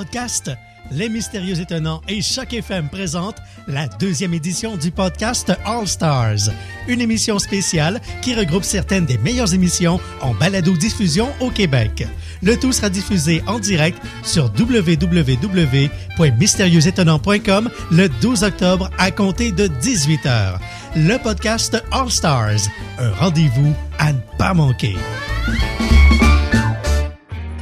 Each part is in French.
Aimez les Mystérieux Étonnants et Choc FM présentent la deuxième édition du podcast All Stars, une émission spéciale qui regroupe certaines des meilleures émissions en balado-diffusion au Québec. Le tout sera diffusé en direct sur www.mystérieuxétonnants.com le 12 octobre à compter de 18h. Le podcast All Stars, un rendez-vous à ne pas manquer.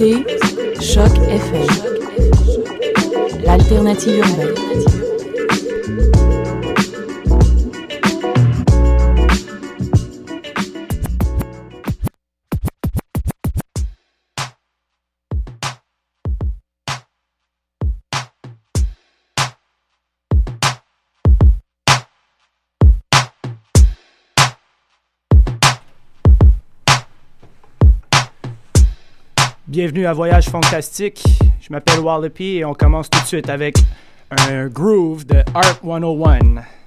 écoutez Choc FM, l'alternative urbaine. Bienvenue à Voyage Fantastique. Je m'appelle Wallopy et on commence tout de suite avec un groove de Art 101.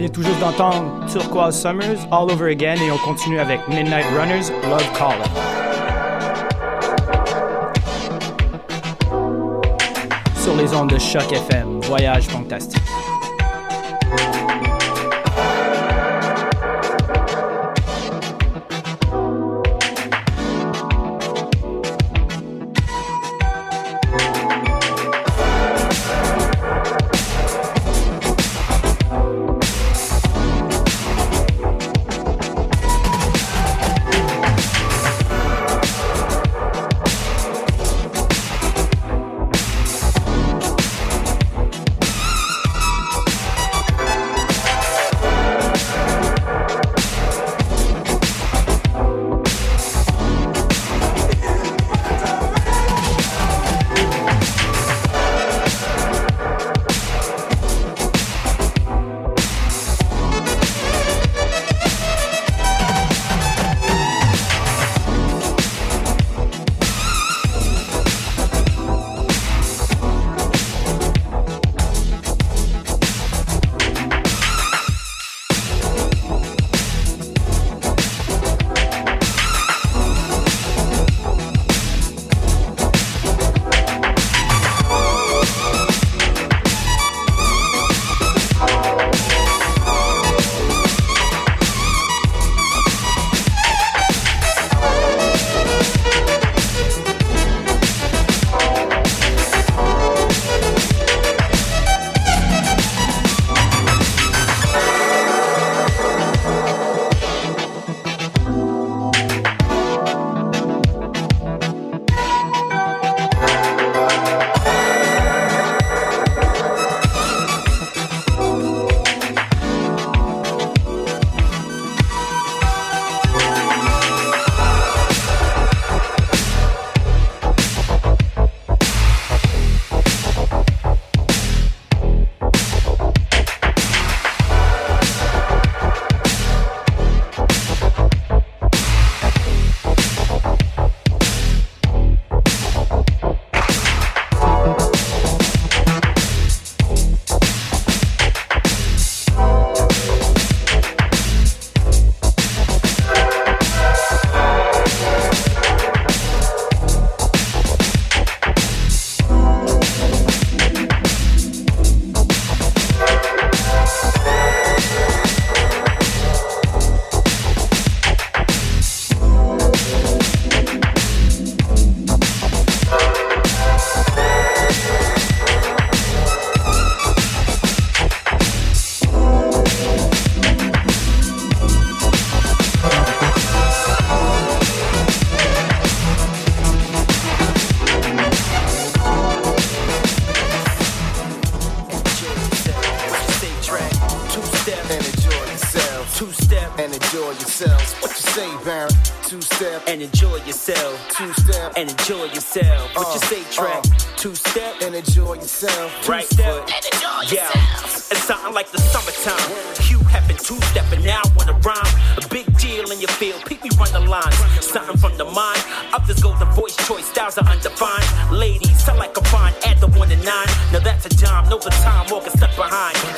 vient tout juste d'entendre Turquoise Summers, All Over Again, et on continue avec Midnight Runners, Love Calling. Sur les ondes de Choc FM, voyage fantastique.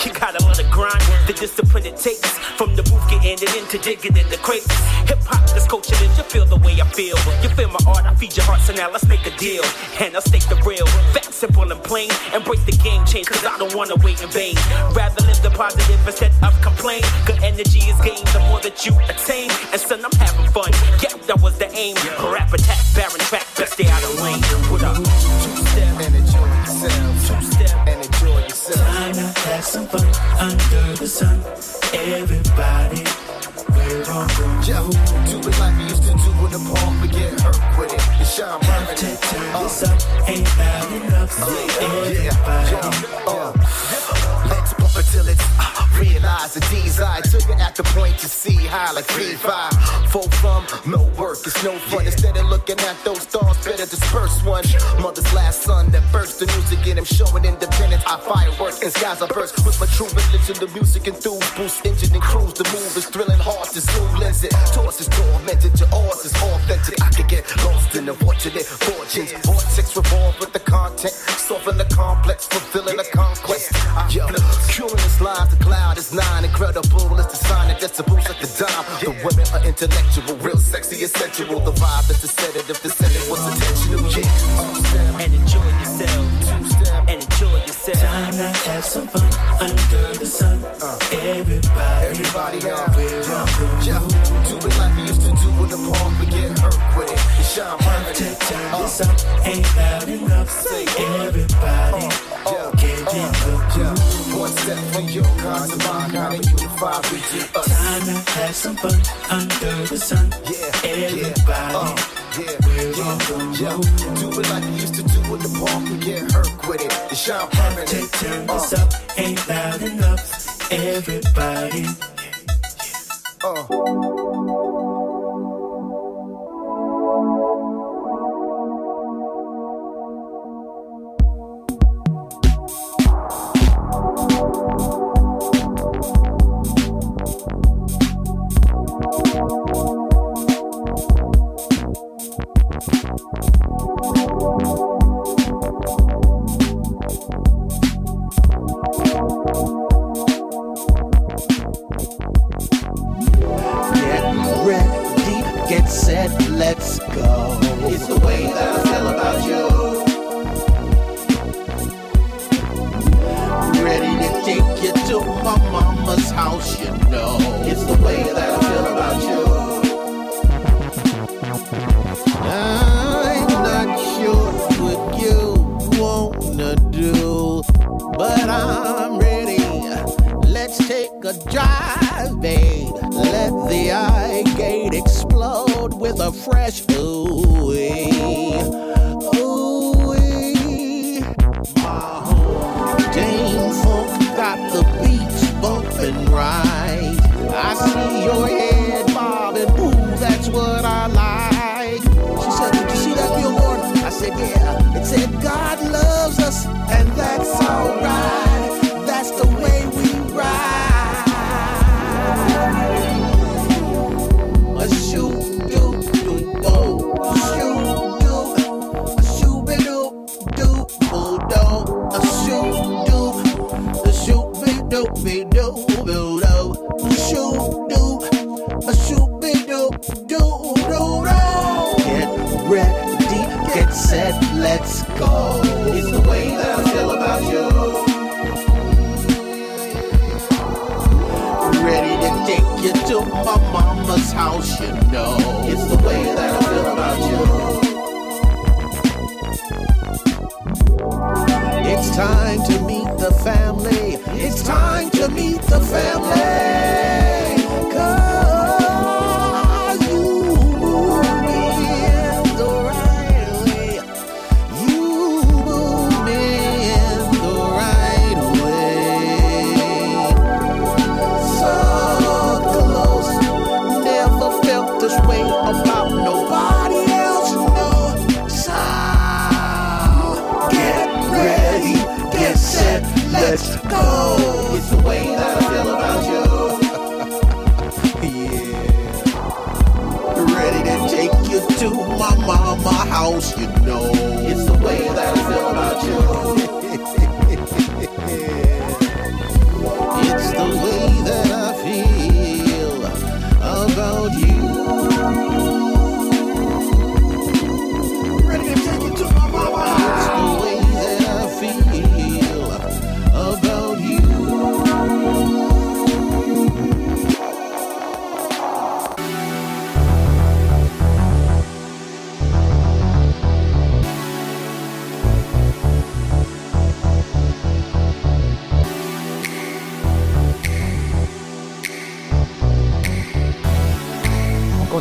You gotta love the grind, the discipline it takes. From the booth getting it into digging in the crates. Hip hop, this culture is you feel the way I feel. You feel my art, I feed your heart, so now let's make a deal. And I'll stake the real, fat, simple, and plain. And break the game change, cause I don't wanna wait in vain. Rather live the positive instead of complain. Good energy is gained the more that you attain. And son, I'm having fun. Yeah, that was the aim. Rap attack, barren track, best stay out of lane. What up? Two step and enjoy yourself. Two step and enjoy yourself have some fun under the sun. Everybody, we're on the yeah, do it like we used to do in the park. We get hurt with it. It's Sean Murphy. To turn uh, this up, ain't loud enough. Everybody, yeah, yeah, uh, let's bump until it's. Uh, realize the desire. I took it at the point to see how. like V5. Full from no work, it's no fun. Instead of looking at those stars, better disperse one. Mother's last son that burst the music in him, showing independence. I fireworks and skies I burst with my true religion. The music and through boost engine and cruise. The move is thrilling, hard to zoom lens it. Toss is tormented, to oars is authentic. I could get lost in the fortunate fortunes. Vortex revolve with the content, solving the complex, fulfilling the conquest. I, yo, curing this lies, the cloud is nine. Incredible, it's the sign of decibels at the dime. The women are intellectual, real sexy, essential. The vibe is the sedative, the setting was intentional, yeah. And enjoy yourself. And enjoy yourself. Time to have some fun under the sun. Uh. Everybody, Everybody out here, yeah. Do it like we used to do in the park, we get hurt with it. And shine have to turn uh. this up. Ain't loud enough. Everybody, uh. get in the Yeah, step for your kind, to my kind, and unified we do us. Time to have some fun under the sun. Yeah, Everybody, uh, yeah, we're yeah, on the yeah. Do it like we used to do in the park, we get hurt with it. And shine to turn Uh, this up. Ain't loud enough. Everybody. uh. Let's go. It's the way that I feel about you. Ready to take you to my mama's house, you know. It's the way that I feel about you. It's time to meet the family. It's time to meet the family. House. You know, it's the way that I feel about you.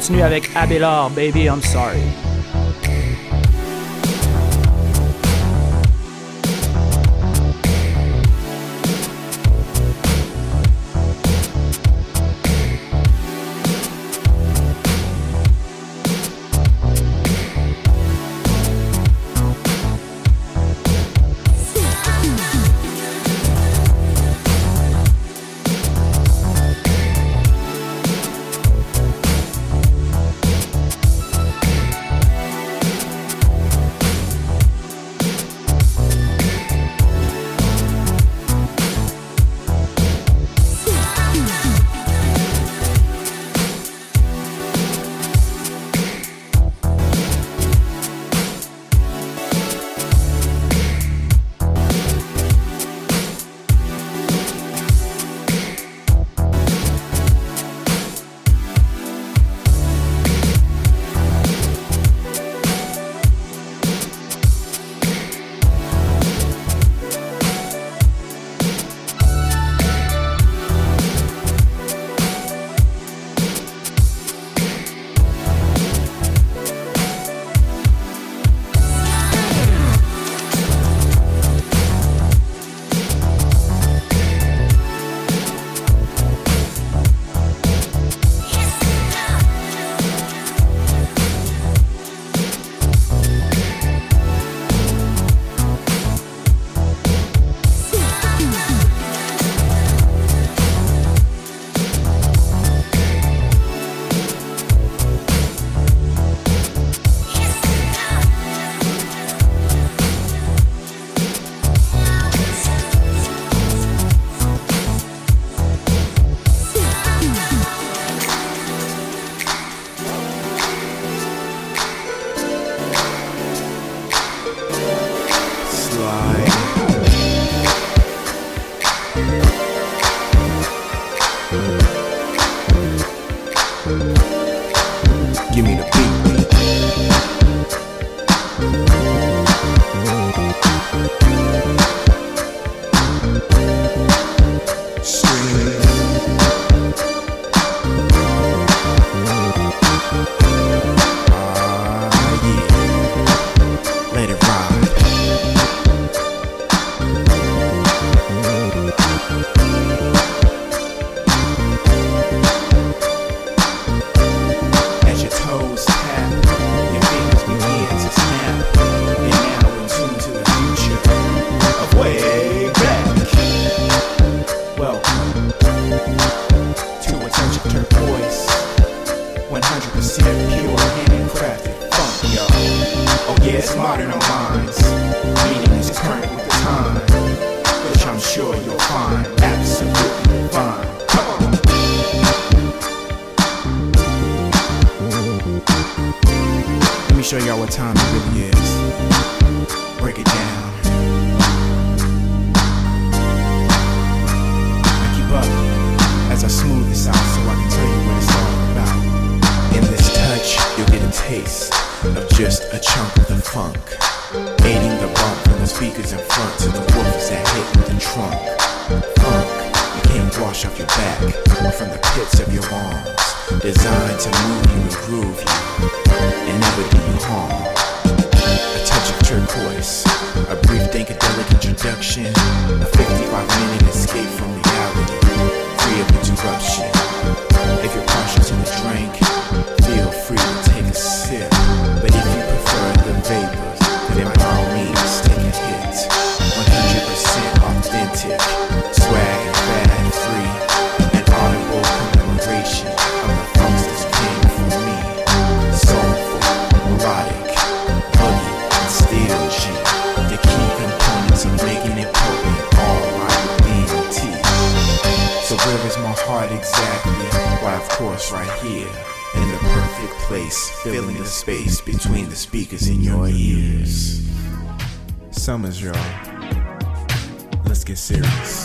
Continue avec Abelard, Baby I'm Sorry. Y'all. Let's get serious.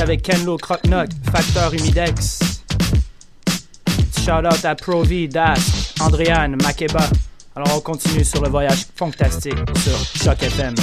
Avec Kenlo Crocknock, Facteur Humidex. Shout out à Provi, Das, Andréane, Makeba. Alors on continue sur le voyage fantastique sur Choc FM.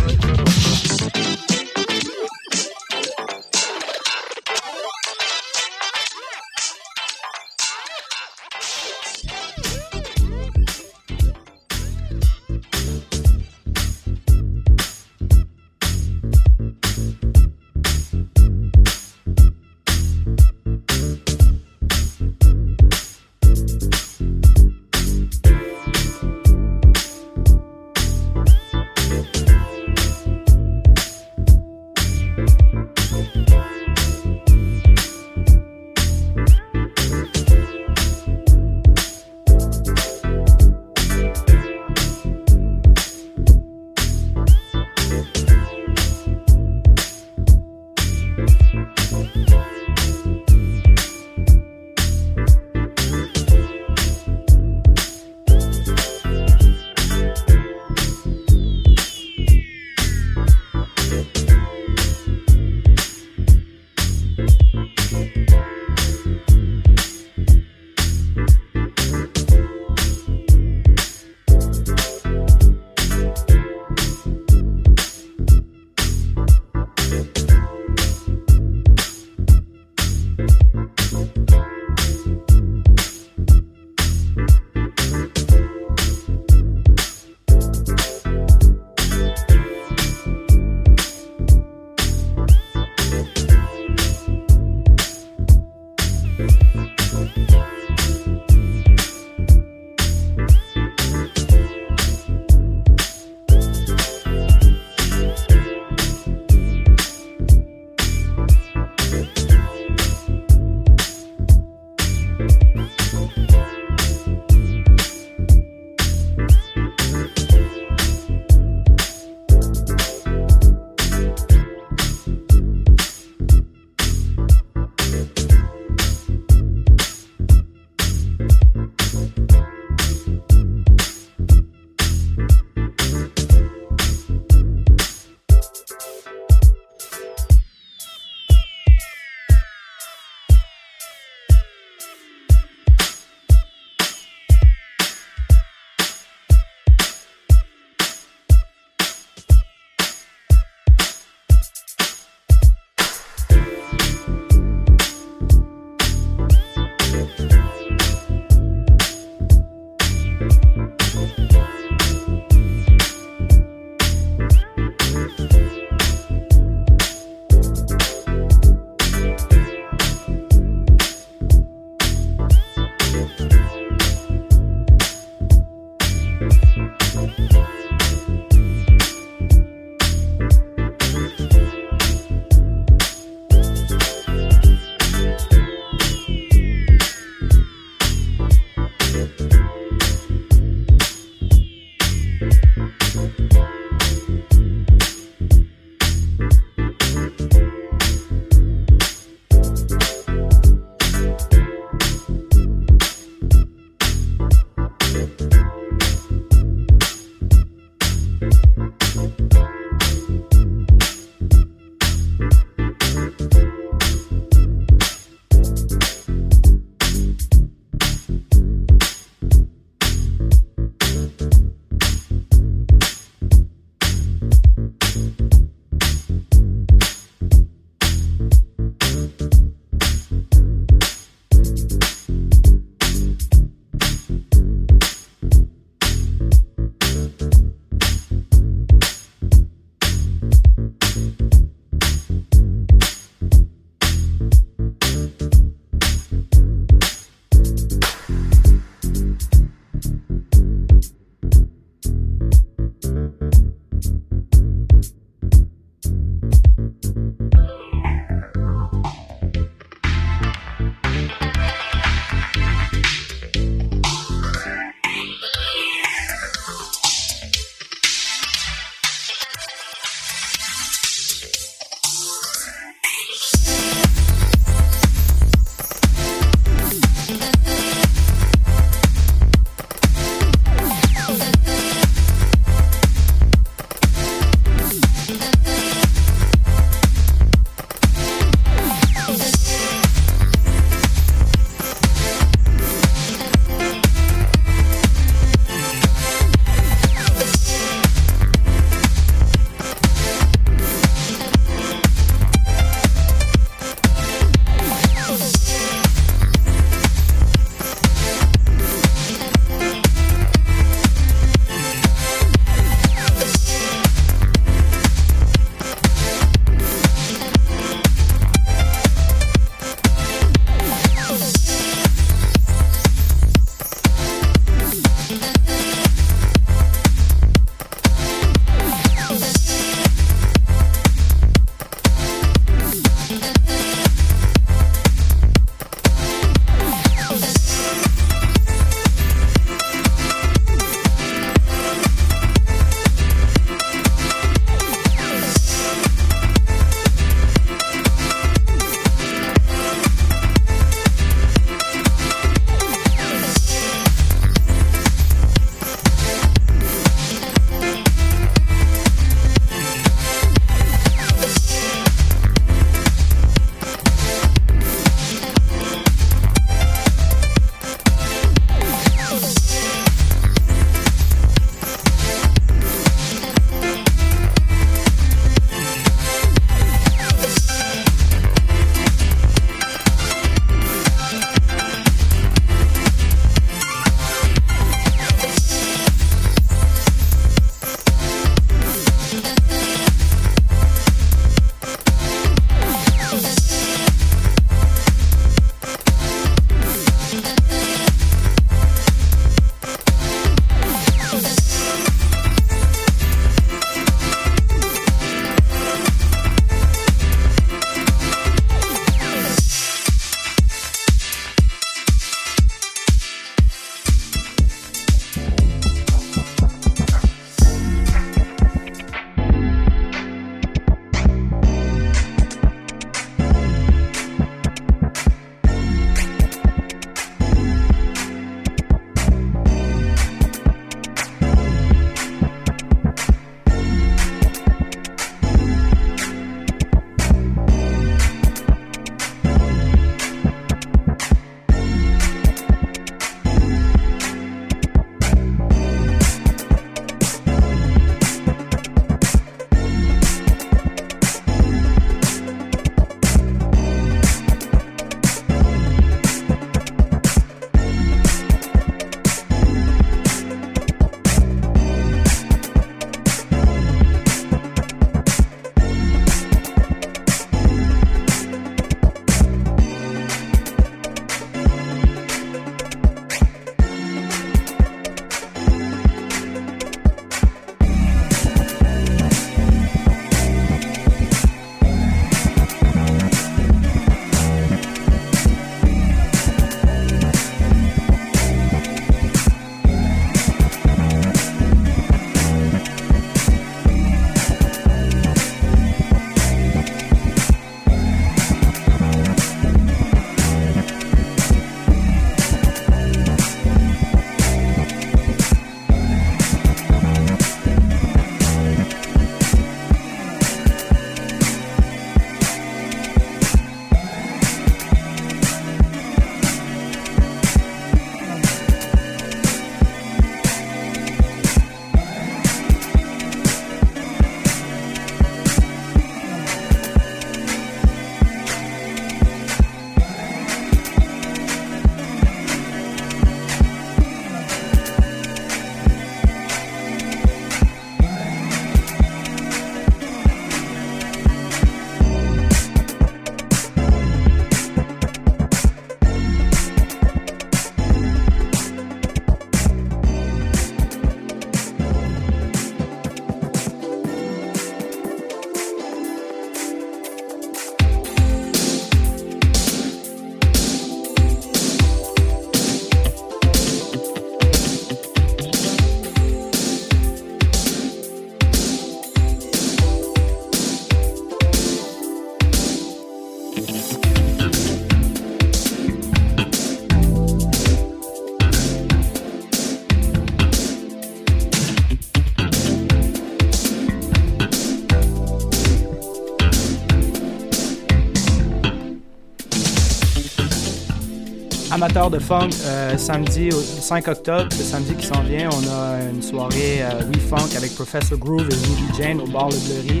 Amateurs de funk, euh, samedi, au 5 octobre, le samedi qui s'en vient, on a une soirée euh, We Funk avec Professor Groove et Ruby Jane au bar Le Bleury.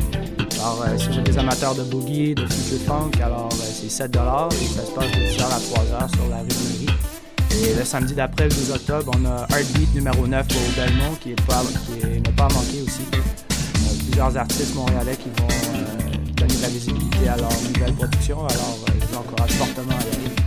Alors, euh, si vous êtes des amateurs de boogie, de future funk, alors c'est 7 et ça se passe de 10h à 3h sur la rue Bleury. Et le samedi d'après, le 12 octobre, on a Heartbeat numéro 9 au Belmont qui est pas, qui pas manqué aussi. On a plusieurs artistes montréalais qui vont donner de la visibilité à leur nouvelle production. Alors, je vous encourage fortement à y aller.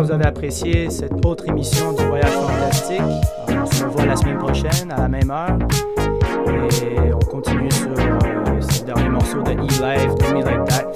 Vous avez apprécié cette autre émission du Voyage Fantastique. On se revoit la semaine prochaine à la même heure. Et on continue sur euh, ce dernier morceau de E-Life, Do Me Like That,